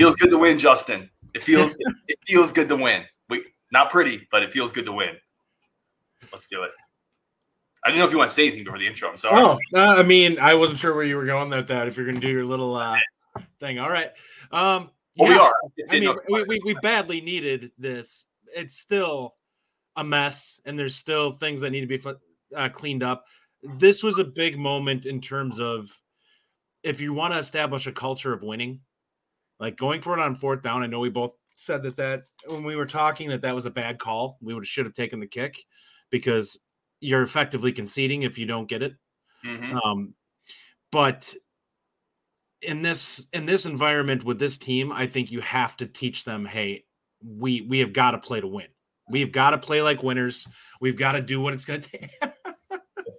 Feels good to win, Justin. It feels it feels good to win. We not pretty, but it feels good to win. Let's do it. I didn't know if you want to say anything before the intro. I'm sorry. Oh, uh, I mean, I wasn't sure where you were going with that. If you're going to do your little uh, thing, all right. Um, well, we yeah, are. I mean, we, we, we badly needed this. It's still a mess, and there's still things that need to be uh, cleaned up. This was a big moment in terms of if you want to establish a culture of winning, like going for it on fourth down. I know we both said that that when we were talking that that was a bad call. We would should have taken the kick because you're effectively conceding if you don't get it. Mhm. Um, but in this in this environment with this team, I think you have to teach them, hey, we we have got to play to win. We've got to play like winners. We've got to do what it's going to take.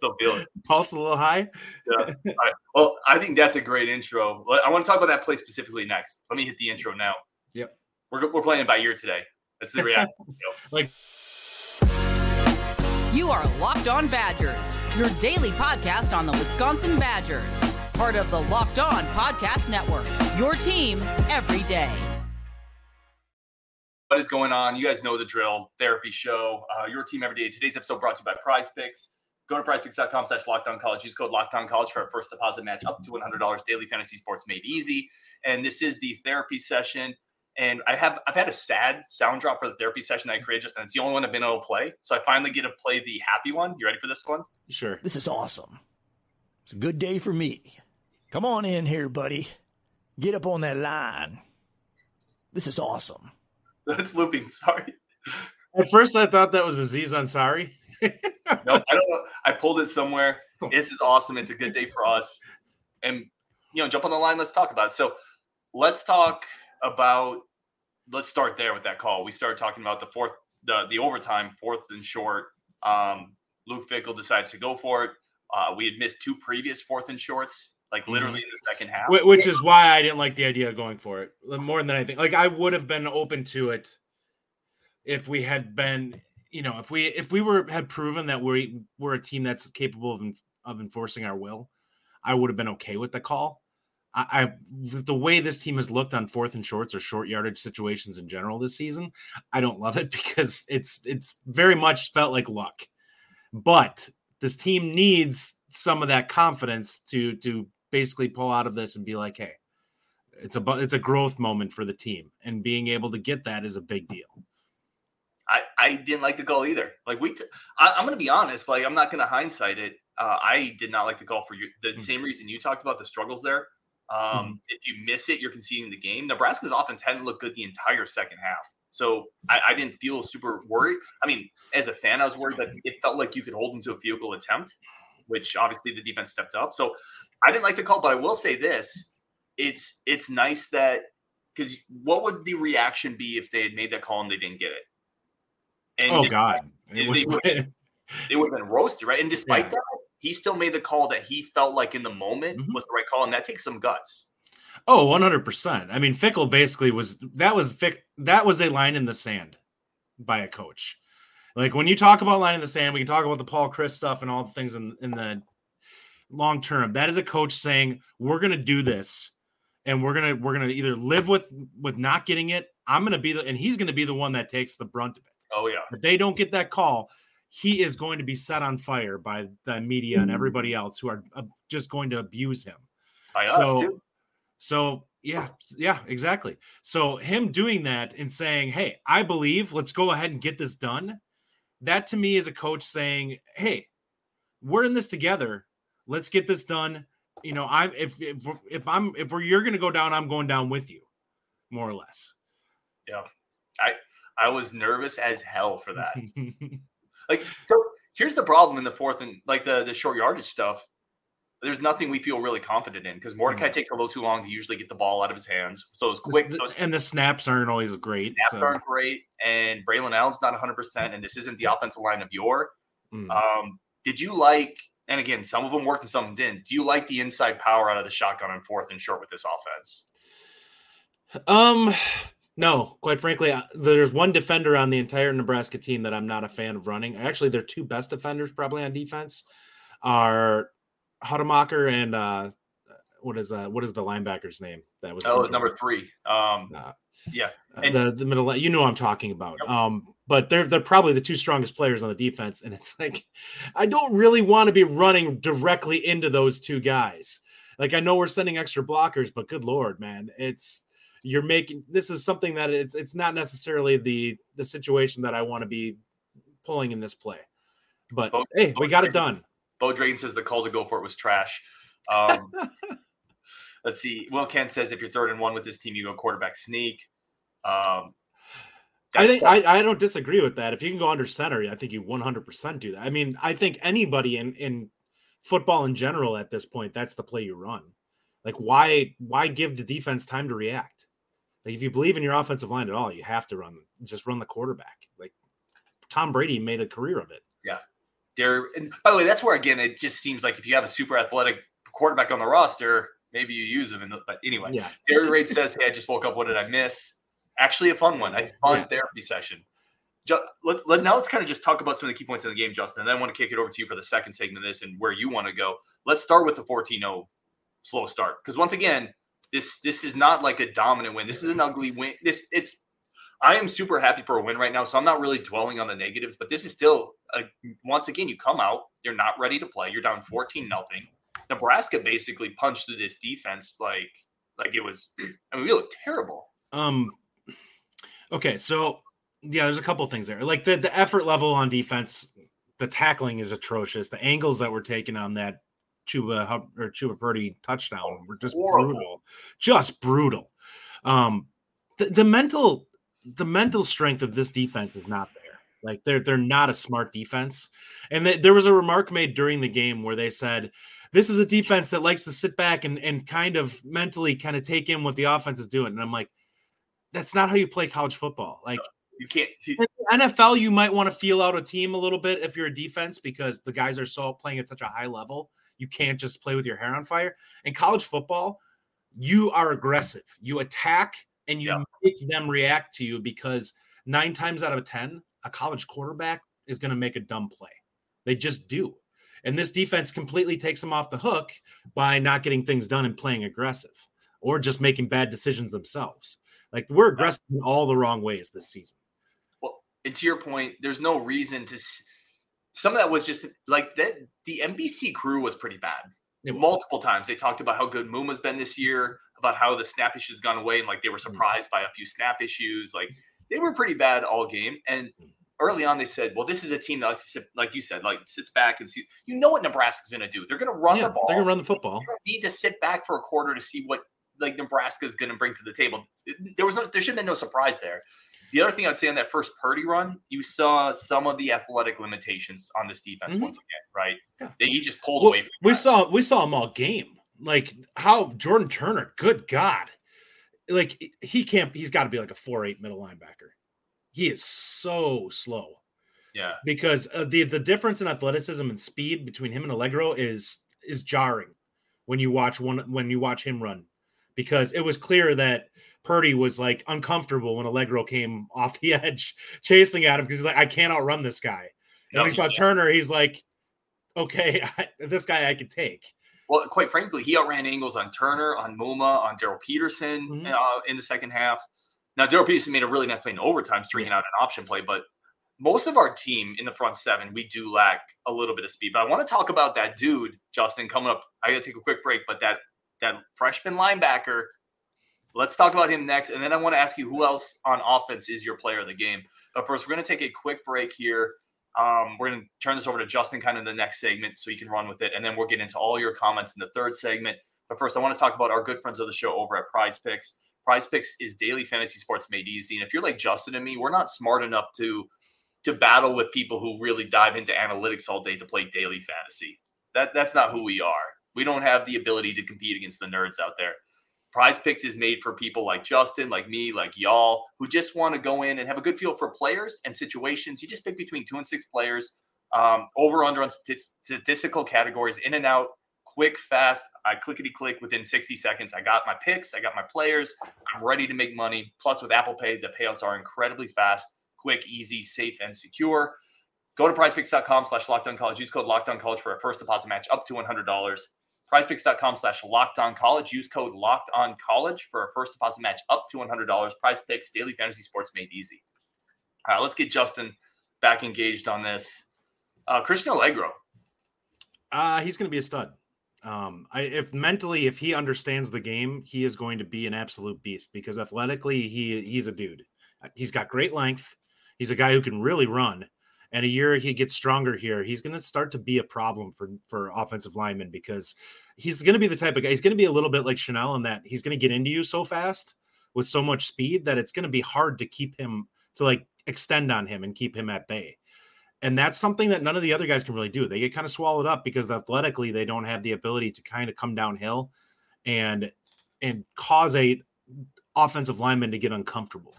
I still feel it. Pulse a little high. Yeah. All right. Well, I think that's a great intro. I want to talk about that play specifically next. Let me hit the intro now. Yep. We're, we're playing it by ear today. That's the reaction. Like You are Locked On Badgers, your daily podcast on the Wisconsin Badgers. Part of the Locked On Podcast Network, your team every day. what is going on? You guys know the drill. Therapy show. Uh, your team every day. Today's episode brought to you by Prize Picks. Go to prizepicks.com slash locked on college. Use code locked on college for our first deposit match up to $100 daily fantasy sports made easy. And this is the therapy session. And I have I've had a sad sound drop for the therapy session that I created just and it's the only one I've been able to play. So I finally get to play the happy one. You ready for this one? sure. This is awesome. It's a good day for me. Come on in here, buddy. Get up on that line. This is awesome. That's looping. Sorry. At first, I thought that was Aziz Ansari. No, I don't. I pulled it somewhere. This is awesome. It's a good day for us. And you know, jump on the line. Let's talk about it. So let's talk about. Let's start there with that call. We started talking about the fourth, the the overtime, fourth and short. Um, Luke Fickell decides to go for it. Uh, we had missed two previous fourth and shorts, like literally in the second half. Wh- which is why I didn't like the idea of going for it more than anything. Like I would have been open to it if we had been, you know, if we if we were had proven that we we're a team that's capable of of enforcing our will, I would have been okay with the call. I, I the way this team has looked on fourth and shorts or short yardage situations in general this season, I don't love it because it's it's very much felt like luck. But this team needs some of that confidence to to basically pull out of this and be like, hey, it's a it's a growth moment for the team, and being able to get that is a big deal. I, I didn't like the goal either. Like we, t- I, am going to be honest. Like I'm not going to hindsight it. Uh, I did not like the goal for you. The Mhm. same reason you talked about the struggles there. Um, Mhm. If you miss it, you're conceding the game. Nebraska's offense hadn't looked good the entire second half, so I, I didn't feel super worried. I mean, as a fan, I was worried, but it felt like you could hold them to a field goal attempt, which obviously the defense stepped up. So I didn't like the call, but I will say this: it's it's nice that because what would the reaction be if they had made that call and they didn't get it? And Oh God, they- It would- it would have been roasted, right? And despite Yeah. that, he still made the call that he felt like in the moment Mhm. was the right call, and that takes some guts. oh, 100 percent. I mean, Fickell basically was that was Fick that was a line in the sand by a coach. Like when you talk about line in the sand, we can talk about the Paul Chryst stuff and all the things in in the long term. That is a coach saying we're going to do this, and we're gonna we're gonna either live with with not getting it. I'm going to be the and he's going to be the one that takes the brunt of it. Oh yeah, If they don't get that call, he is going to be set on fire by the media and everybody else who are uh, just going to abuse him. by So- us too. So yeah, yeah, exactly. So him doing that and saying, "Hey, I believe. Let's go ahead and get this done." That to me is a coach saying, "Hey, we're in this together. Let's get this done." You know, I'm if if, if I'm if we're, you're going to go down, I'm going down with you, more or less. Yeah, I was nervous as hell for that. like, so here's the problem in the fourth and like the the short yardage stuff. There's nothing we feel really confident in because Mordecai takes a little too long to usually get the ball out of his hands. So it's quick. The- those and the snaps aren't always great. snaps so, aren't great, and Braylon Allen's not 100. percent And this isn't the offensive line of your. mm. Um, did you like? And again, some of them worked and some didn't. Do you like the inside power out of the shotgun on fourth and short with this offense? Um, no, quite frankly, uh, there's one defender on the entire Nebraska team that I'm not a fan of running. Actually, their two best defenders probably on defense are Hutmacher and uh, what is uh what is the linebacker's name? That was Oh, number three. Um, Nah. yeah. Uh, And- the the middle you know what I'm talking about. Yep. Um, but they're they're probably the two strongest players on the defense, and it's like I don't really want to be running directly into those two guys. Like I know we're sending extra blockers, but good lord, man, it's you're making this is something that it's it's not necessarily the the situation that I want to be pulling in this play. But Bo- hey, we Bo- got it done. Bo Dragon says the call to go for it was trash. Um, let's see. Will Ken says if you're third and one with this team, you go quarterback sneak. Um, I think. I, I don't disagree with that. If you can go under center, I think you 100% do that. I mean, I think anybody in in football in general at this point, that's the play you run. Like why why give the defense time to react? Like if you believe in your offensive line at all, you have to run just run the quarterback. Like Tom Brady made a career of it. Yeah. There. And by the way, that's where again it just seems like if you have a super athletic quarterback on the roster, maybe you use him. In the, but anyway, Yeah. Gary Raid says, "Hey, I just woke up. What did I miss?" Actually, a fun one. A fun Yeah. therapy session. Ju- Let's let now let's kind of just talk about some of the key points in the game, Justin. And then I want to kick it over to you for the second segment of this and where you want to go. Let's start with the 14-0 slow start because once again, this this is not like a dominant win. This is an ugly win. This it's. I am super happy for a win right now, so I'm not really dwelling on the negatives. But this is still a, once again, you come out, you're not ready to play. You're down 14 nothing. Nebraska basically punched through this defense like like it was. I mean, we look terrible. Um okay, so yeah, there's a couple things there. Like the the effort level on defense, the tackling is atrocious. The angles that were taken on that Chubba Hub- or Chubba Purdy touchdown were just Horrible. brutal. Just brutal. Um the, the mental the mental strength of this defense is not there. Like they're they're not a smart defense. And th- there was a remark made during the game where they said this is a defense that likes to sit back and, and kind of mentally kind of take in what the offense is doing. And I'm like, that's not how you play college football. Like You can't. NFL, you might want to feel out a team a little bit if you're a defense because the guys are so playing at such a high level. You can't just play with your hair on fire. In college football, you are aggressive. You attack and you Yeah. make them react to you because nine times out of 10, a college quarterback is going to make a dumb play. They just do. And this defense completely takes them off the hook by not getting things done and playing aggressive or just making bad decisions themselves. Like we're aggressive in all the wrong ways this season. Well, and to your point, there's no reason to. Some of that was just like that. The NBC crew was pretty bad. Was. Multiple times they talked about how good Maema's been this year, about how the snap issues gone away, and like they were Mm. surprised by a few snap issues. Like they were pretty bad all game. And Mm. early on, they said, "Well, this is a team that to like you said, like sits back and see. You know what Nebraska's going to do? They're going to run yeah, the ball. they're gonna run the football. You don't need to sit back for a quarter to see what like Nebraska's going to bring to the table. There was no, there should have been no surprise there. The other thing I'd say on that first Purdy run, you saw some of the athletic limitations on this defense Mhm. once again, right? Yeah. That he just pulled Well, away from. we guys. saw we saw them all game. Like how Jordan Turner, good God, like he can't. He's got to be like a four eight middle linebacker. He is so slow yeah, because uh, the the difference in athleticism and speed between him and Alliegro is is jarring when you watch one when you watch him run because it was clear that Purdy was like uncomfortable when Alliegro came off the edge chasing at him because he's like I can't outrun this guy. And No, when he saw can't. Turner, he's like, okay, this guy I could take. Well, quite frankly, he outran angles on Turner, on Maema, on Daryl Peterson Mhm. uh, in the second half. Now, Daryl Peterson made a really nice play in overtime, stringing out an option play, but most of our team in the front seven, we do lack a little bit of speed. But I want to talk about that dude, Justin, coming up. I got to take a quick break, but that that freshman linebacker. Let's talk about him next, and then I want to ask you who else on offense is your player of the game. But first, we're going to take a quick break here. Um, we're going to turn this over to Justin kind of in the next segment so you can run with it. And then we'll get into all your comments in the third segment. But first, I want to talk about our good friends of the show over at Prize Picks. Prize Picks is daily fantasy sports made easy. And if you're like Justin and me, we're not smart enough to to battle with people who really dive into analytics all day to play daily fantasy. That that's not who we are. We don't have the ability to compete against the nerds out there. Prize Picks is made for people like Justin, like me, like y'all, who just want to go in and have a good feel for players and situations. You just pick between two and six players, um, over under on stati- statistical categories, in and out, quick, fast. I clickety click within 60 seconds. I got my picks, I got my players. I'm ready to make money. Plus, with Apple Pay, the payouts are incredibly fast, quick, easy, safe, and secure. Go to prizepicks.com slash locked on college. Use code locked on college for a first deposit match up to $100. prizepicks.com slash locked on college. Use code locked on college for a first deposit match up to $100. Prize picks, daily fantasy sports made easy. All right, let's get Justin back engaged on this. Uh, Christian Alliegro. Uh, he's going to be a stud. Um, I, if mentally, if he understands the game, he is going to be an absolute beast because athletically, he he's a dude. He's got great length. He's a guy who can really run. And a year he gets stronger here, he's going to start to be a problem for for offensive linemen because he's going to be the type of guy. He's going to be a little bit like Chanel in that he's going to get into you so fast with so much speed that it's going to be hard to keep him to like extend on him and keep him at bay. And that's something that none of the other guys can really do. They get kind of swallowed up because athletically they don't have the ability to kind of come downhill and and cause a offensive lineman to get uncomfortable.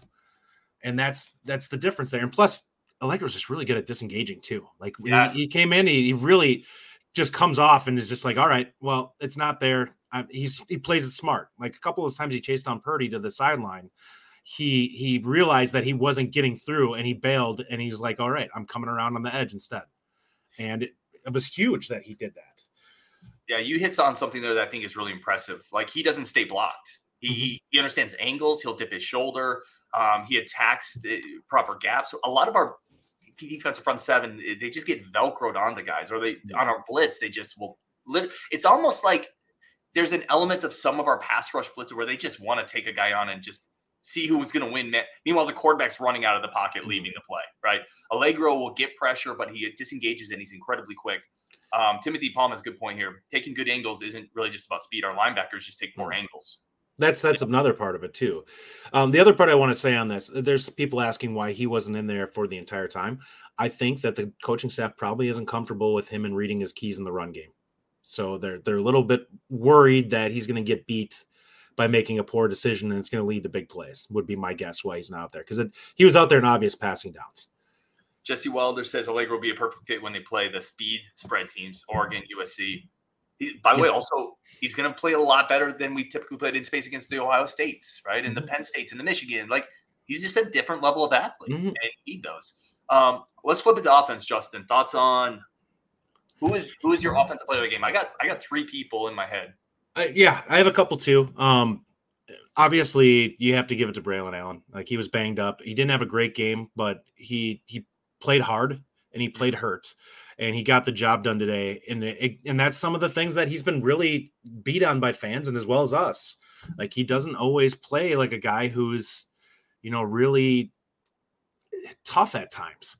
And that's that's the difference there. And plus Alliegro's just really good at disengaging too. Like yes. he, he, came in, he, he, really just comes off and is just like, all right, well, it's not there. I, he's he plays it smart. Like a couple of times he chased on Purdy to the sideline. He he realized that he wasn't getting through and he bailed and he's like, all right, I'm coming around on the edge instead. And it, it was huge that he did that. Yeah, you hit on something there that I think is really impressive. Like he doesn't stay blocked. He, mm-hmm. he understands angles. He'll dip his shoulder. Um, he attacks the proper gaps. A lot of our defensive front seven, eh, they just get velcroed onto guys, or they on our blitz, they just will. It's almost like there's an element of some of our pass rush blitzes where they just want to take a guy on and just see who's going to win. Meanwhile, the quarterback's running out of the pocket, mm-hmm. leaving the play. Right, Alliegro will get pressure, but he disengages and he's incredibly quick. Um, Timothy Palm has a good point here. Taking good angles isn't really just about speed. Our linebackers just take more angles. That's that's another part of it too. Um, the other part I want to say on this, there's people asking why he wasn't in there for the entire time. I think that the coaching staff probably isn't comfortable with him and reading his keys in the run game, so they're they're a little bit worried that he's going to get beat by making a poor decision and it's going to lead to big plays. Would be my guess why he's not out there because he was out there in obvious passing downs. Jesse Wilder says Alliegro will be a perfect fit when they play the speed spread teams, Oregon, USC. He, by the way, also he's going to play a lot better than we typically played in space against the Ohio States, right? And mm-hmm. the Penn States and the Michigan. Like he's just a different level of athlete, mm-hmm. and he those. Um, let's flip it to offense, Justin. Thoughts on who is who is your offensive player of the game? I got I got three people in my head. Uh, yeah, I have a couple too. Um, obviously, you have to give it to Braylon Allen. Like he was banged up. He didn't have a great game, but he he played hard and he played hurt and he got the job done today. And it, and that's some of the things that he's been really beat on by fans and as well as us. Like he doesn't always play like a guy who's, you know, really tough at times.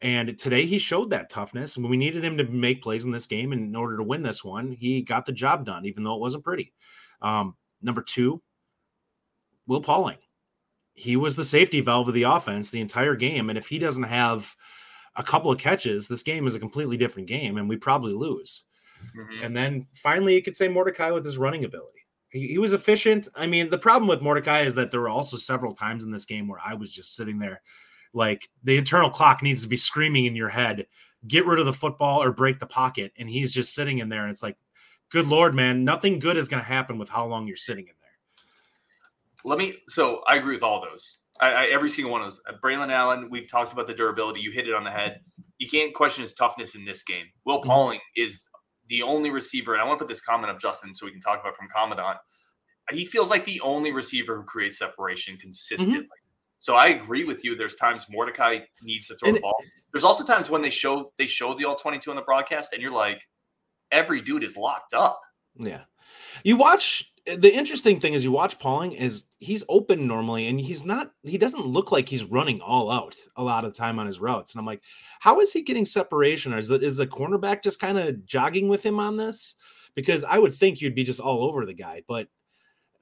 And today he showed that toughness. When we needed him to make plays in this game in order to win this one, he got the job done, even though it wasn't pretty. Um, number two, Will Pauling. He was the safety valve of the offense the entire game. And if he doesn't have a couple of catches, this game is a completely different game, and we probably lose. Mm-hmm. And then finally, you could say Mordecai with his running ability. He, he, was efficient. I mean, the problem with Mordecai is that there were also several times in this game where I was just sitting there, like the internal clock needs to be screaming in your head, get rid of the football or break the pocket, and he's just sitting in there, and it's like, good lord, man, nothing good is going to happen with how long you're sitting in there. Let me. So I agree with all those. I, I, every single one of those. Uh, Braylon Allen, we've talked about the durability. You hit it on the head. You can't question his toughness in this game. Will mm-hmm. Pauling is the only receiver, and I want to put this comment up, Justin, so we can talk about from Commandant. He feels like the only receiver who creates separation consistently. Mm-hmm. So I agree with you. There's times Mordecai needs to throw and the ball. There's also times when they show they show the all 22 on the broadcast, and you're like, every dude is locked up. Yeah. You watch the interesting thing is you watch Pauling is he's open normally and he's not he doesn't look like he's running all out a lot of time on his routes. And I'm like how is he getting separation? Or is the, is the cornerback just kind of jogging with him on this? Because I would think you'd be just all over the guy but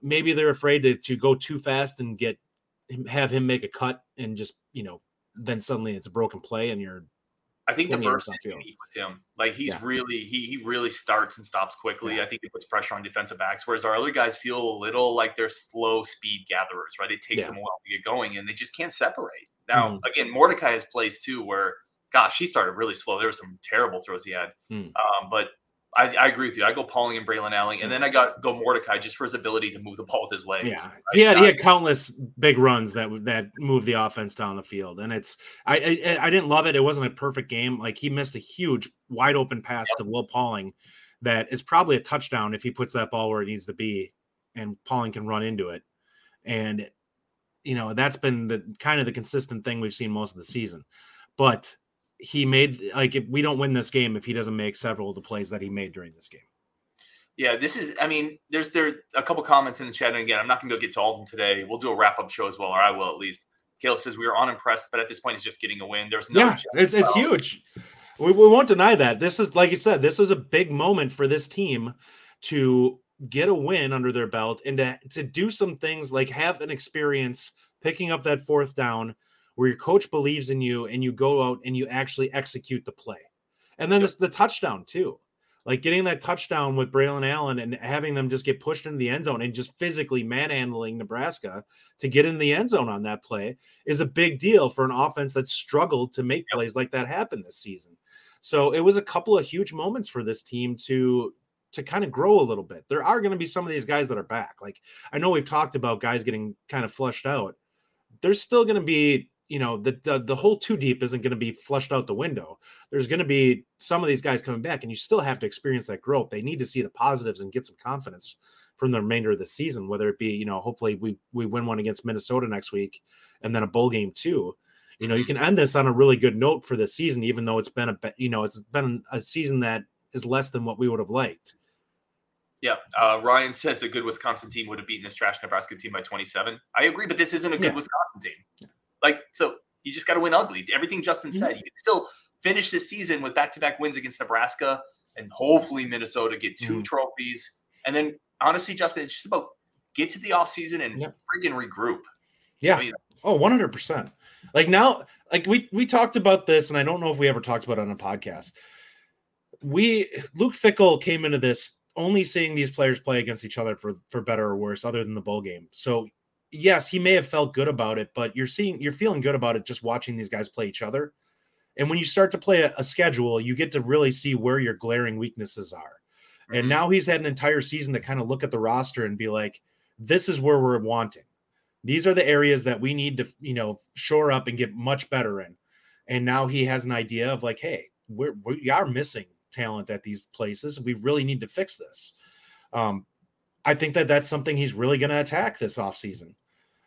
maybe they're afraid to, to go too fast and get have him make a cut and just you know then suddenly it's a broken play and you're I think the burst is unique with him. Like he's yeah. really he he really starts and stops quickly. Yeah. I think it puts pressure on defensive backs. Whereas our other guys feel a little like they're slow speed gatherers, right? It takes yeah. them a while to get going, and they just can't separate. Now, mm-hmm. again, Mordecai has plays too where, gosh, he started really slow. There were some terrible throws he had, mm. um, but I, I, agree with you. I go Pauling and Braylon Allen, and then I got go Mordecai just for his ability to move the ball with his legs. Yeah, he had he had countless big runs that that moved the offense down the field, and it's I I, I didn't love it. It wasn't a perfect game. Like he missed a huge wide open pass to Will Pauling that is probably a touchdown if he puts that ball where it needs to be and Pauling can run into it. And you know, that's been the kind of the consistent thing we've seen most of the season. But he made like if we don't win this game if he doesn't make several of the plays that he made during this game. Yeah, this is. I mean, there's there a couple comments in the chat, and again, I'm not going to go get to all of them today. We'll do a wrap up show as well, or I will at least. Caleb says we are unimpressed, but at this point, he's just getting a win. There's no. Yeah, it's it's huge. We, we won't deny that. This is like you said. This is a big moment for this team to get a win under their belt and to to do some things like have an experience picking up that fourth down where your coach believes in you and you go out and you actually execute the play. And then yep. the touchdown too like getting that touchdown with Braylon Allen and having them just get pushed into the end zone and just physically manhandling Nebraska to get in the end zone on that play is a big deal for an offense that struggled to make plays like that happen this season. So it was a couple of huge moments for this team to to kind of grow a little bit. There are going to be some of these guys that are back. Like I know we've talked about guys getting kind of flushed out. There's still going to be you know the, the the whole two deep isn't going to be flushed out the window there's going to be some of these guys coming back and you still have to experience that growth they need to see the positives and get some confidence from the remainder of the season whether it be you know hopefully we we win one against minnesota next week and then a bowl game too you know you can end this on a really good note for the season even though it's been a you know it's been a season that is less than what we would have liked yeah, uh, Ryan says a good Wisconsin team would have beaten this trash Nebraska team by 27. I agree, but this isn't a good yeah. Wisconsin team. Like, so you just got to win ugly. Everything Justin said, you can still finish this season with back-to-back wins against Nebraska and hopefully Minnesota get 2 mm trophies. And then honestly, Justin, it's just about get to the offseason and yep. friggin' regroup. Yeah. I mean, oh, 100%. Like now, like we we talked about this, and I don't know if we ever talked about it on a podcast. We Luke Fickell came into this only seeing these players play against each other for for better or worse, other than the bowl game. So yes, he may have felt good about it, but you're seeing you're feeling good about it just watching these guys play each other. And when you start to play a, a schedule, you get to really see where your glaring weaknesses are. Mm-hmm. And now he's had an entire season to kind of look at the roster and be like, this is where we're wanting. These are the areas that we need to, you know, shore up and get much better in. And now he has an idea of like, hey, we're, we are missing talent at these places. We really need to fix this. Um, I think that that's something he's really going to attack this offseason.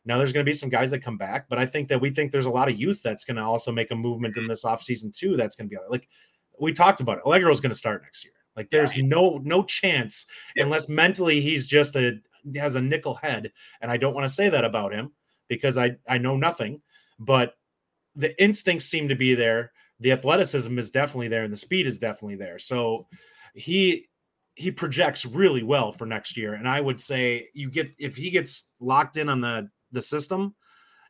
Now there's going to be some guys that come back, but I think that we think there's a lot of youth that's going to also make a movement in mm. this offseason too. That's going to be like we talked about it. Alliegro is going to start next year. Like there's yeah. no no chance yeah. unless mentally he's just a has a nickel head, and I don't want to say that about him because I I know nothing, but the instincts seem to be there. The athleticism is definitely there, and the speed is definitely there. So he he projects really well for next year, and I would say you get if he gets locked in on the the system,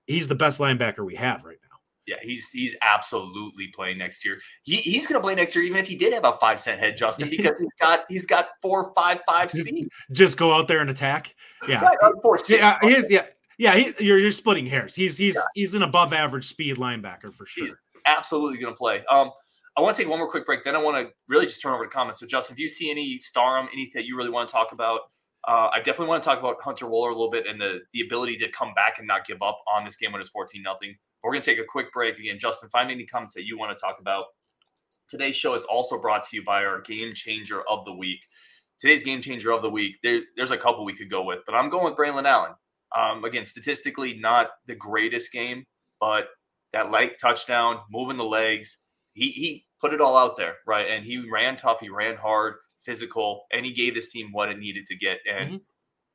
he's the best linebacker we have right now. Yeah, he's he's absolutely playing next year. He, he's going to play next year, even if he did have a five cent head, Justin, because he's got he's got four five five speed. Just go out there and attack. Yeah, right, four, six, yeah, he's, yeah, yeah. He, you're you're splitting hairs. He's he's yeah. he's an above average speed linebacker for sure. He's absolutely going to play. Um, I want to take one more quick break. Then I want to really just turn over to comments. So, Justin, if you see any Starum, anything that you really want to talk about, uh, I definitely want to talk about Hunter Wohler a little bit and the the ability to come back and not give up on this game when it's 14 nothing. We're going to take a quick break again. Justin, find any comments that you want to talk about. Today's show is also brought to you by our game changer of the week. Today's game changer of the week, there, there's a couple we could go with, but I'm going with Braylon Allen. Um, again, statistically, not the greatest game, but that light touchdown, moving the legs, he he put it all out there, right? And he ran tough, he ran hard, physical, and he gave this team what it needed to get. And mm-hmm.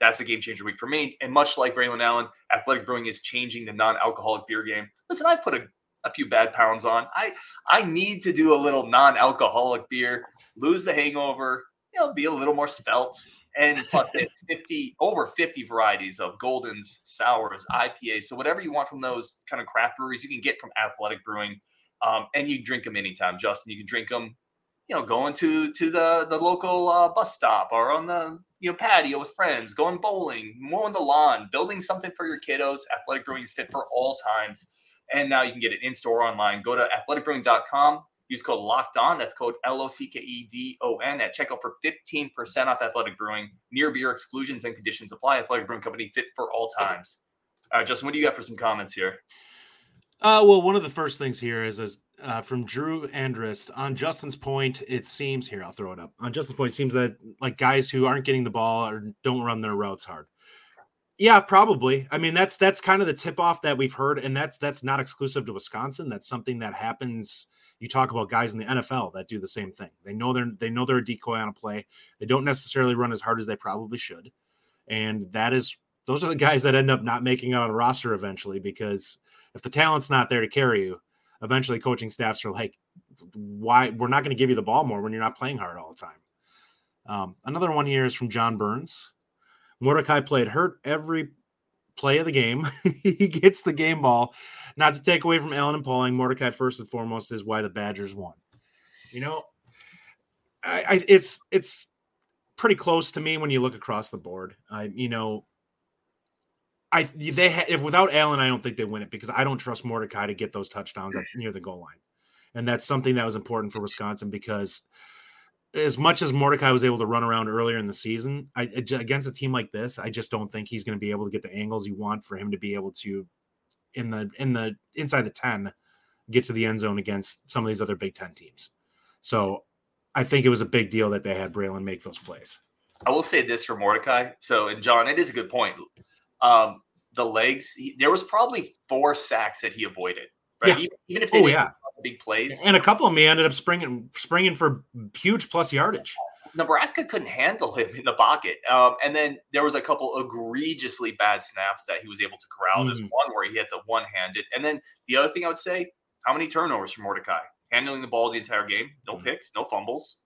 that's a game changer week for me. And much like Braylon Allen, Athletic Brewing is changing the non-alcoholic beer game. Listen, I put a, a few bad pounds on. I I need to do a little non-alcoholic beer, lose the hangover, you know, be a little more spelt. And plus, 50 over 50 varieties of Goldens, sours, IPAs. So whatever you want from those kind of craft breweries, you can get from Athletic Brewing. Um, and you drink them anytime, Justin. You can drink them, you know, going to to the the local uh, bus stop or on the you know patio with friends, going bowling, mowing the lawn, building something for your kiddos. Athletic Brewing is fit for all times, and now you can get it in store online. Go to athleticbrewing.com. Use code Locked On. That's code L O C K E D O N at checkout for fifteen percent off Athletic Brewing. Near beer exclusions and conditions apply. Athletic Brewing Company fit for all times. All right, Justin, what do you got for some comments here? Uh, well, one of the first things here is, is uh, from Drew Andrist on Justin's point. It seems here I'll throw it up on Justin's point. It seems that like guys who aren't getting the ball or don't run their routes hard. Yeah, probably. I mean, that's that's kind of the tip off that we've heard, and that's that's not exclusive to Wisconsin. That's something that happens. You talk about guys in the NFL that do the same thing. They know they're they know they're a decoy on a play. They don't necessarily run as hard as they probably should, and that is those are the guys that end up not making it on a roster eventually because if the talent's not there to carry you, eventually coaching staffs are like, why we're not going to give you the ball more when you're not playing hard all the time. Um, another one here is from John Burns. Mordecai played hurt every play of the game. he gets the game ball. Not to take away from Allen and Pauling, Mordecai first and foremost is why the Badgers won. You know, I, I it's it's pretty close to me when you look across the board. I you know, I they ha- if without Allen, I don't think they win it because I don't trust Mordecai to get those touchdowns at, near the goal line, and that's something that was important for Wisconsin because as much as Mordecai was able to run around earlier in the season, I, against a team like this, I just don't think he's going to be able to get the angles you want for him to be able to in the in the inside the 10 get to the end zone against some of these other Big 10 teams. So, I think it was a big deal that they had Braylon make those plays. I will say this for Mordecai. So, and John, it is a good point. Um, the legs, he, there was probably four sacks that he avoided. Right? Yeah. Even, even if they Oh, didn't yeah. big plays, And a couple of them he ended up springing springing for huge plus yardage. Nebraska couldn't handle him in the pocket. Um, and then there was a couple egregiously bad snaps that he was able to corral. There's Mhm. one where he had the one handed. And then the other thing I would say, how many turnovers for Mordecai? Handling the ball the entire game, no Mhm. picks, no fumbles.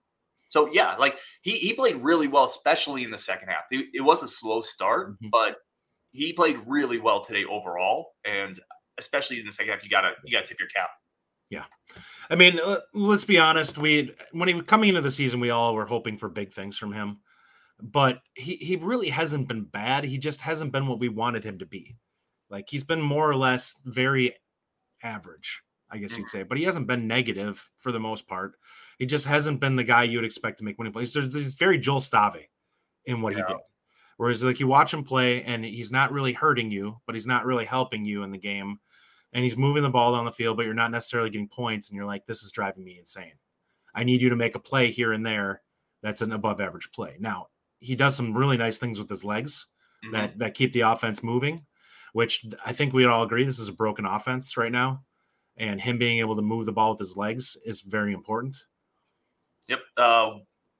So yeah, like he he played really well, especially in the second half. It, it was a slow start, Mhm. but he played really well today overall, and especially in the second half, you gotta you gotta tip your cap. Yeah, I mean, let's be honest. We when he was coming into the season, we all were hoping for big things from him, but he he really hasn't been bad. He just hasn't been what we wanted him to be. Like he's been more or less very average, I guess you'd mm-hmm. say. But he hasn't been negative for the most part. He just hasn't been the guy you would expect to make winning plays. There's, there's very Joel Stave in what he did. Whereas like you watch him play and he's not really hurting you, but he's not really helping you in the game and he's moving the ball down the field, but you're not necessarily getting points, and you're like, this is driving me insane. I need you to make a play here and there that's an above average play. Now, he does some really nice things with his legs Mhm. that that keep the offense moving, which I think we all agree this is a broken offense right now. And him being able to move the ball with his legs is very important. Yep. Uh,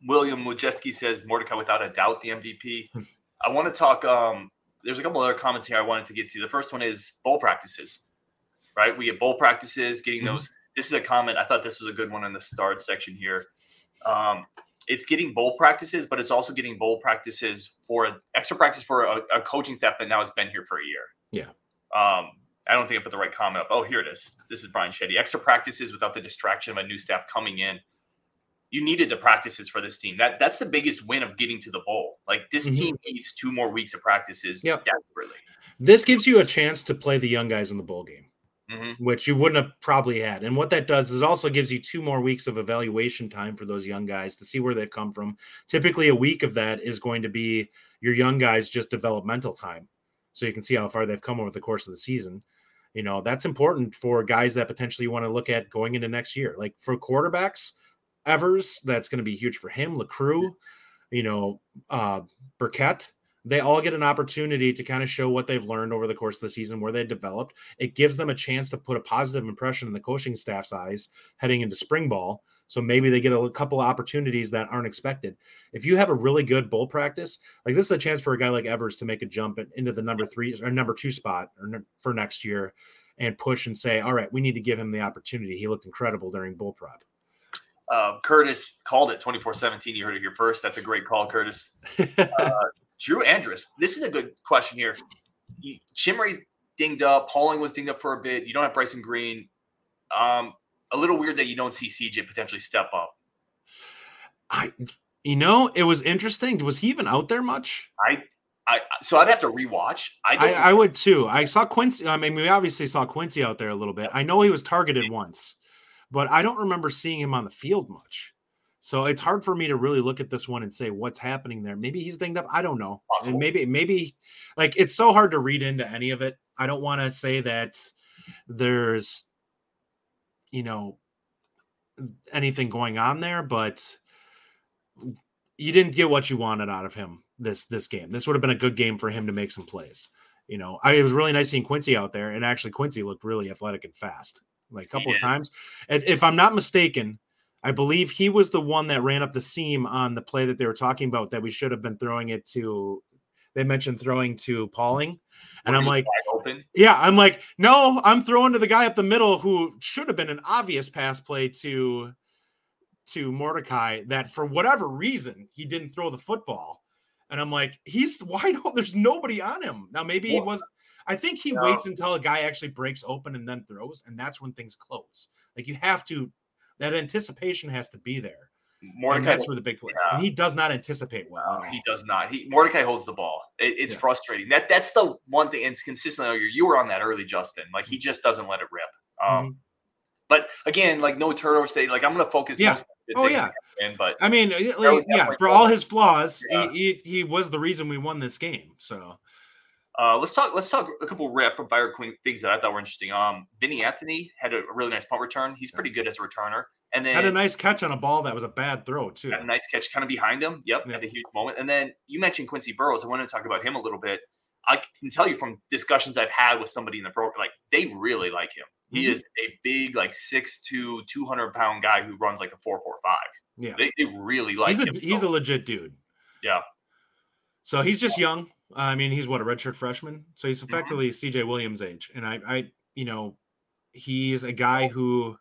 William Wojcicki says Mordecai without a doubt the MVP. I want to talk. Um, there's a couple other comments here I wanted to get to. The first one is bowl practices, right? We get bowl practices, getting Mhm. those. This is a comment. I thought this was a good one in the start section here. Um, it's getting bowl practices, but it's also getting bowl practices for extra practice for a, a coaching staff that now has been here for a year. Yeah. Um, I don't think I put the right comment up. Oh, here it is. This is Brian Shetty. Extra practices without the distraction of a new staff coming in you needed the practices for this team. That that's the biggest win of getting to the bowl. Like this Mhm. team needs two more weeks of practices Yep. desperately. This gives you a chance to play the young guys in the bowl game. hmm which you wouldn't have probably had. And what that does is it also gives you two more weeks of evaluation time for those young guys to see where they've come from. Typically, a week of that is going to be your young guys just developmental time. So you can see how far they've come over the course of the season. You know, that's important for guys that potentially you want to look at going into next year. Like for quarterbacks, Evers, that's going to be huge for him. LaCrue, you know, uh, Burkett, they all get an opportunity to kind of show what they've learned over the course of the season, where they developed. It gives them a chance to put a positive impression in the coaching staff's eyes heading into spring ball. So maybe they get a couple of opportunities that aren't expected. If you have a really good bull practice, like this is a chance for a guy like Evers to make a jump into the number three or number two spot or for next year and push and say, all right, we need to give him the opportunity. He looked incredible during bull prep. Uh, Curtis called it 24-17. You heard it here first. That's a great call, Curtis. Drew Andrus. This is a good question here. Chimray's dinged up. Pauling was dinged up for a bit. You don't have Bryson Green. Um, a little weird that you don't see CJ potentially step up. I, you know, it was interesting. Was he even out there much? I, I, so I'd have to rewatch. I, I, I would too. I saw Quincy. I mean, we obviously saw Quincy out there a little bit. I know he was targeted once, but I don't remember seeing him on the field much. So it's hard for me to really look at this one and say what's happening there. Maybe he's dinged up. I don't know. Possible. And maybe, maybe like it's so hard to read into any of it. I don't want to say that there's, you know, anything going on there, but you didn't get what you wanted out of him this this game. This would have been a good game for him to make some plays. You know, I, it was really nice seeing Quincy out there, and actually Quincy looked really athletic and fast, like a couple He of times. And if I'm not mistaken, I believe he was the one that ran up the seam on the play that they were talking about that we should have been throwing it to. They mentioned throwing to Pauling, and I'm like, yeah, I'm like, no, I'm throwing to the guy up the middle who should have been an obvious pass play to to Mordecai that for whatever reason he didn't throw the football. And I'm like, he's wide open. There's nobody on him. Now maybe he Well- was I think he No. waits until a guy actually breaks open and then throws, and that's when things close. Like you have to that anticipation has to be there. And Mordecai, that's where the big play. Yeah. And he does not anticipate well. no, he does not. He Mordecai holds the ball. It, it's Yeah. frustrating. That that's the one thing. And it's consistent all. You were on that early, Justin. Like he just doesn't let it rip. Um, Mhm. But again, like no turnover state. Like I'm going to focus. Yeah. Oh, yeah. In, but I mean, like, yeah, for all his flaws, Yeah. he, he he was the reason we won this game. So Uh, let's talk. Let's talk a couple rip and fire queen things that I thought were interesting. Um, Vinny Anthony had a really nice punt return. He's pretty good as a returner, and then had a nice catch on a ball that was a bad throw too. had a nice catch kind of behind him. Yep, Yeah. had a huge moment. And then you mentioned Quincy Burroughs. I wanted to talk about him a little bit. I can tell you from discussions I've had with somebody in the program, like they really like him. He Mhm. is a big, like 6'2", 200 pound guy who runs like a four four five. Yeah, They, they really like he's a him. he's So, a legit dude. Yeah. So he's just young. I mean, he's what a redshirt freshman. So he's effectively C.J. Williams' age, and I, I, you know, he's a guy who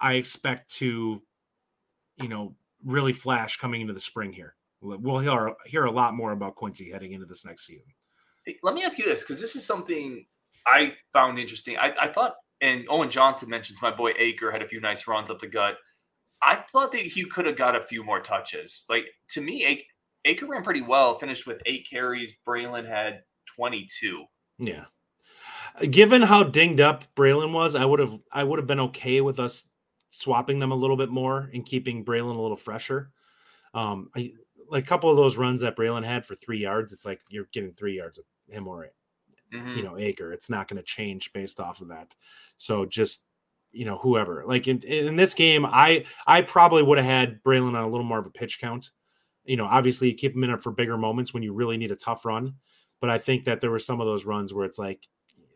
I expect to, you know, really flash coming into the spring here. We'll hear hear a lot more about Quincy heading into this next season. Let me ask you this, because this is something I found interesting. I, I thought, and Owen Johnson mentions my boy Acker had a few nice runs up the gut. I thought that he could have got a few more touches. Like to me, Acker, ran pretty well, finished with eight carries. Braylon had 22. Yeah. Given how dinged up Braylon was, I would have I would have been okay with us swapping them a little bit more and keeping Braylon a little fresher. Um, I, like a couple of those runs that Braylon had for three yards, it's like you're getting three yards of him or Mhm. you know Acker. It's not going to change based off of that. So just you know whoever like in, in this game, I I probably would have had Braylon on a little more of a pitch count. You know, obviously you keep him in it for bigger moments when you really need a tough run. But I think that there were some of those runs where it's like,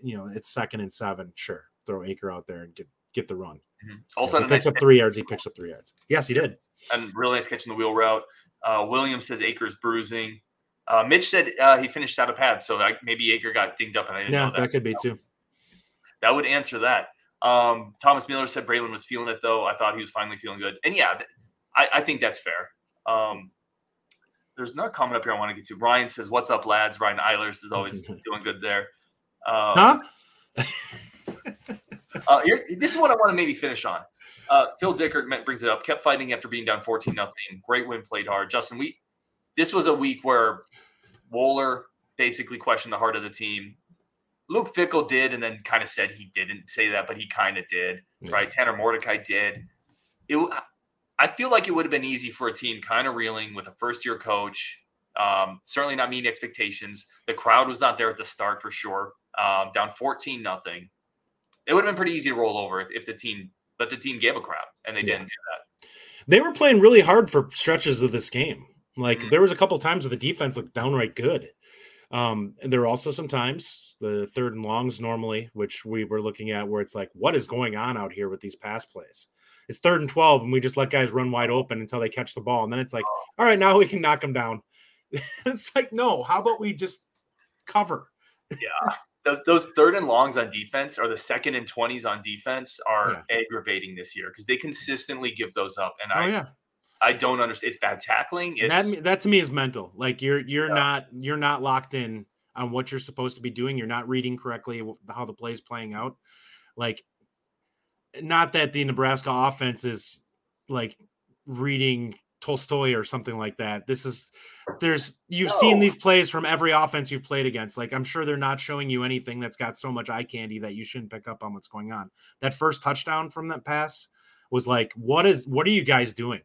you know, it's second and seven. Sure, throw Acker out there and get get the run. Mhm. Also, he had a nice picks up three yards. He picks up three yards. Yes, he did. and really nice catching the wheel route. Uh, Williams says Acker's bruising. Uh, Mitch said uh, he finished out of pads, so that maybe Acker got dinged up, and I didn't Yeah, know that. that. could be too. That would answer that. Um, Thomas Miller said Braylon was feeling it though. I thought he was finally feeling good, and yeah, I, I think that's fair. Um, there's another comment up here I want to get to. Ryan says, "What's up, lads?" Ryan Eilers is always doing good there. Uh, Huh? uh, here, this is what I want to maybe finish on. Uh, Phil Dickert brings it up. Kept fighting after being down 14 nothing. Great win, played hard. Justin, we this was a week where Wohler basically questioned the heart of the team. Luke Fickell did, and then kind of said he didn't say that, but he kind of did. Yeah. Right? Tanner Mordecai did. It. I feel like it would have been easy for a team kind of reeling with a first year coach. Um, certainly not meeting expectations. The crowd was not there at the start for sure. Um, down 14 nothing. It would have been pretty easy to roll over if, if the team, but the team gave a crap and they Yeah. didn't do that. They were playing really hard for stretches of this game. Like Mhm. there was a couple times where the defense looked downright good. Um, and there were also some times the third and longs normally, which we were looking at, where it's like, what is going on out here with these pass plays? It's third and twelve, and we just let guys run wide open until they catch the ball, and then it's like, oh. all right, now we can knock them down. it's like, no, how about we just cover? Those, those third and longs on defense or the second and 20s on defense are aggravating this year because they consistently give those up. And Oh I, yeah, I don't understand. It's bad tackling. It's, that that to me is mental. Like you're you're Yeah. not you're not locked in on what you're supposed to be doing. You're not reading correctly how the play is playing out. Like, not that the Nebraska offense is like reading Tolstoy or something like that. This is there's you've seen these plays from every offense you've played against. Like I'm sure they're not showing you anything that's got so much eye candy that you shouldn't pick up on what's going on. That first touchdown from that pass was like, what is what are you guys doing?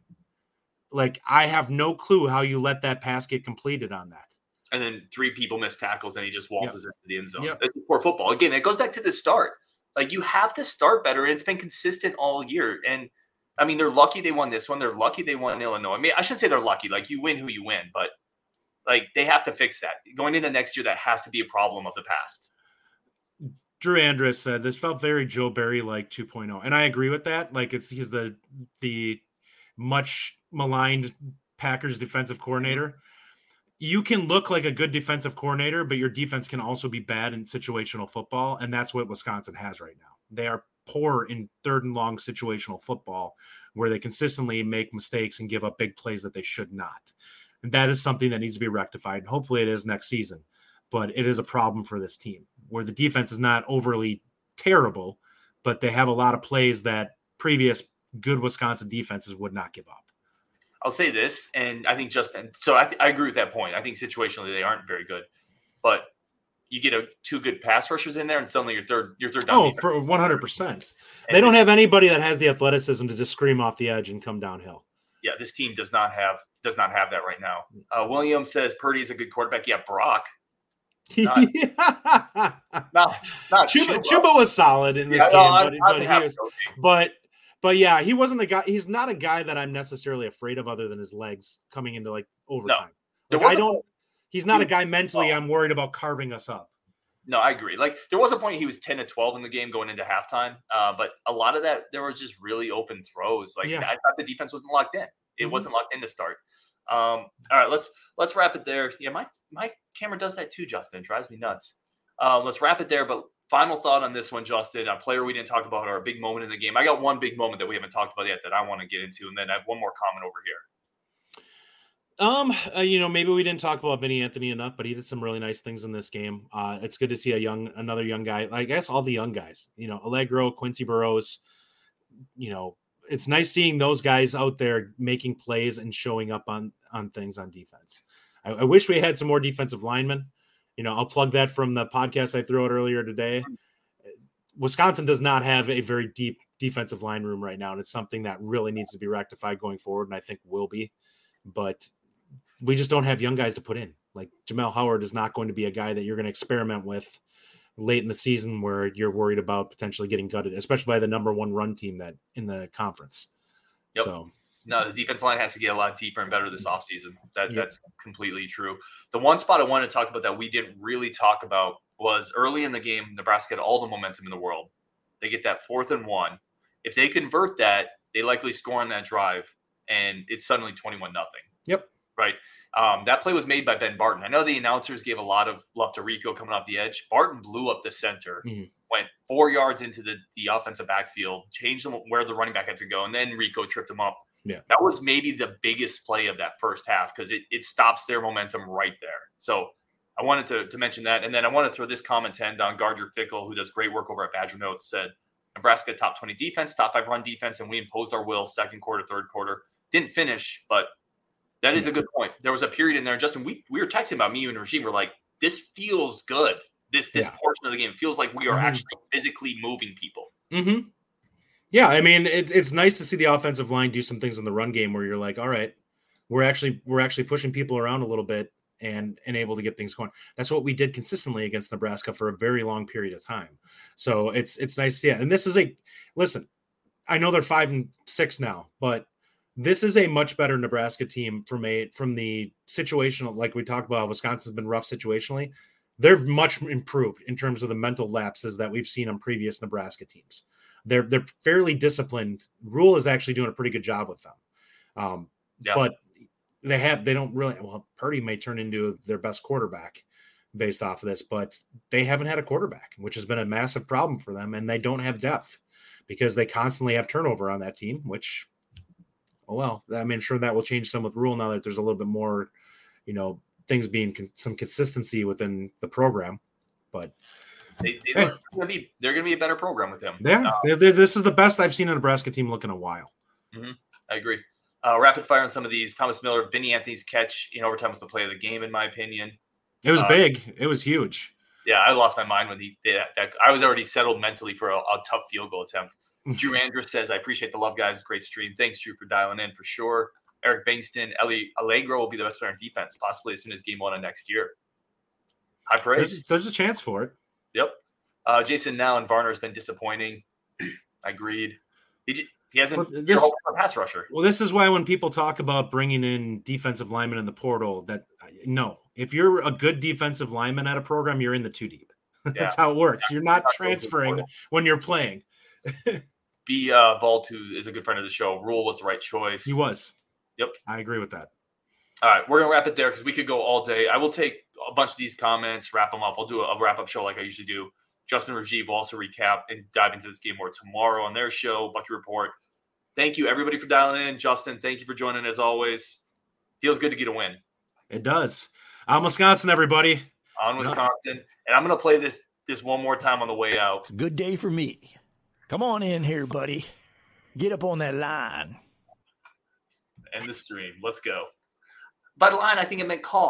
Like I have no clue how you let that pass get completed on that. and then three people miss tackles and he just waltzes into the end zone. Yep. That's poor football. Again, it goes back to the start. Like you have to start better, and it's been consistent all year. And I mean, they're lucky they won this one. They're lucky they won Illinois. I mean, I shouldn't say they're lucky. Like you win who you win, but like they have to fix that going into next year. That has to be a problem of the past. Drew Andrus said this felt very Joe Barry like 2.0, and I agree with that. Like it's he's the the much maligned Packers defensive coordinator. You can look like a good defensive coordinator, but your defense can also be bad in situational football, and that's what Wisconsin has right now. They are poor in third and long situational football, where they consistently make mistakes and give up big plays that they should not. And that is something that needs to be rectified. And hopefully, it is next season. But it is a problem for this team where the defense is not overly terrible, but they have a lot of plays that previous good Wisconsin defenses would not give up. I'll say this, and I think Justin. So I, th- I agree with that point. I think situationally they aren't very good, but you get a two good pass rushers in there, and suddenly your third your third down. Oh, for one hundred percent. They don't have anybody that has the athleticism to just scream off the edge and come downhill. Yeah, this team does not have does not have that right now. Uh, William says Purdy is a good quarterback. Yeah, Brock. Not- Chubba, Not not Chubba, was solid in this Yeah, no, game, I'm- but, I'm but he was, but but yeah, he wasn't the guy. He's not a guy that I'm necessarily afraid of, other than his legs coming into like overtime. There Like, I don't. He's not a guy mentally. oh. I'm worried about carving us up. No, I agree. Like there was a point he was ten to twelve in the game going into halftime, uh, but a lot of that there was just really open throws. Like Yeah. I thought the defense wasn't locked in. It Mhm. wasn't locked in to start. Um, all right, let's let's wrap it there. Yeah, my my camera does that too, Justin. It drives me nuts. Um, let's wrap it there. But final thought on this one, Justin. A player we didn't talk about or a big moment in the game. I got one big moment that we haven't talked about yet that I want to get into, and then I have one more comment over here. Um, uh, you know, maybe we didn't talk about Vinny Anthony enough, but he did some really nice things in this game. Uh, it's good to see a young, another young guy. I guess all the young guys, you know, Alliegro, Quincy Burroughs. You know, it's nice seeing those guys out there making plays and showing up on on things on defense. I, I wish we had some more defensive linemen. You know, I'll plug that from the podcast I threw out earlier today. Wisconsin does not have a very deep defensive line room right now, and it's something that really needs to be rectified going forward, and I think will be. But we just don't have young guys to put in. Like Jamel Howard is not going to be a guy that you're going to experiment with late in the season where you're worried about potentially getting gutted, especially by the number one run team that in the conference. Yep. So No, the defense line has to get a lot deeper and better this offseason. That that's completely true. The one spot I wanted to talk about that we didn't really talk about was early in the game, Nebraska had all the momentum in the world. They get that fourth and one. If they convert that, they likely score on that drive, and it's suddenly 21 nothing. Yep. Right. Um, that play was made by Ben Barton. I know the announcers gave a lot of love to Rico coming off the edge. Barton blew up the center, Mhm. went four yards into the, the offensive backfield, changed them where the running back had to go, and then Rico tripped him up. That was maybe the biggest play of that first half because it, it stops their momentum right there. So I wanted to, to mention that. And then I want to throw this comment to end on Gardner Fickle, who does great work over at Badger Notes, said Nebraska top 20 defense, top five run defense, and we imposed our will second quarter, third quarter. Didn't finish, but that is a good point. There was a period in there, Justin. We, we were texting about me you and Regime. We're like, this feels good. This this Yeah. portion of the game feels like we are Mhm. actually physically moving people. Mm-hmm. Yeah, I mean, it, it's nice to see the offensive line do some things in the run game where you're like, all right, we're actually we're actually pushing people around a little bit and and able to get things going. That's what we did consistently against Nebraska for a very long period of time. So it's it's nice to see it. And this is a listen. I know they're five and six now, but this is a much better Nebraska team from a from the situational, like we talked about. Wisconsin's been rough situationally. They're much improved in terms of the mental lapses that we've seen on previous Nebraska teams. They're they're fairly disciplined. Rhule is actually doing a pretty good job with them. Um, Yeah. But they have they don't really well Purdy may turn into their best quarterback based off of this, but they haven't had a quarterback, which has been a massive problem for them, and they don't have depth because they constantly have turnover on that team, which oh well, I mean, sure that will change some with Rhule now that there's a little bit more, you know, things being con- some consistency within the program. But They, they, gonna be they're going to be a better program with him. yeah, Uh, they- they- this is the best I've seen a Nebraska team look in a while. I agree. Uh, rapid fire on some of these. Thomas Miller, Vinny Anthony's catch in overtime was the play of the game, in my opinion. It was Uh, big. It was huge. Yeah, I lost my mind when he did that. that I was already settled mentally for a, a tough field goal attempt. Drew Andrews says, I appreciate the love, guys. Great stream. Thanks, Drew, for dialing in for sure. Eric Bankston, Ellie Alliegro will be the best player on defense, possibly as soon as game one of next year. High praise. There's, there's a chance for it. Yep. Uh, Jason now and Varner has been disappointing. I agreed. He, he hasn't. You're this- a pass rusher. Well, this is why when people talk about bringing in defensive linemen in the portal, that no, if you're a good defensive lineman at a program, you're in the two deep. That's how it works. You're not Not going to the transferring when you're playing. B uh, Vault, who is a good friend of the show, Rhule was the right choice. He was. Yep. I agree with that. All right, we're gonna wrap it there because we could go all day. I will take a bunch of these comments, wrap them up. I'll do a, a wrap up show like I usually do. Justin Rajiv will also recap and dive into this game more tomorrow on their show, Bucky Report. Thank you everybody for dialing in. Justin, thank you for joining as always. Feels good to get a win It does. I'm Wisconsin, everybody. on Wisconsin, and I'm gonna play this this one more time on the way out. Good day for me. Come on in here, buddy. Get up on that line. End the stream. Let's go. By the line, I think it meant call.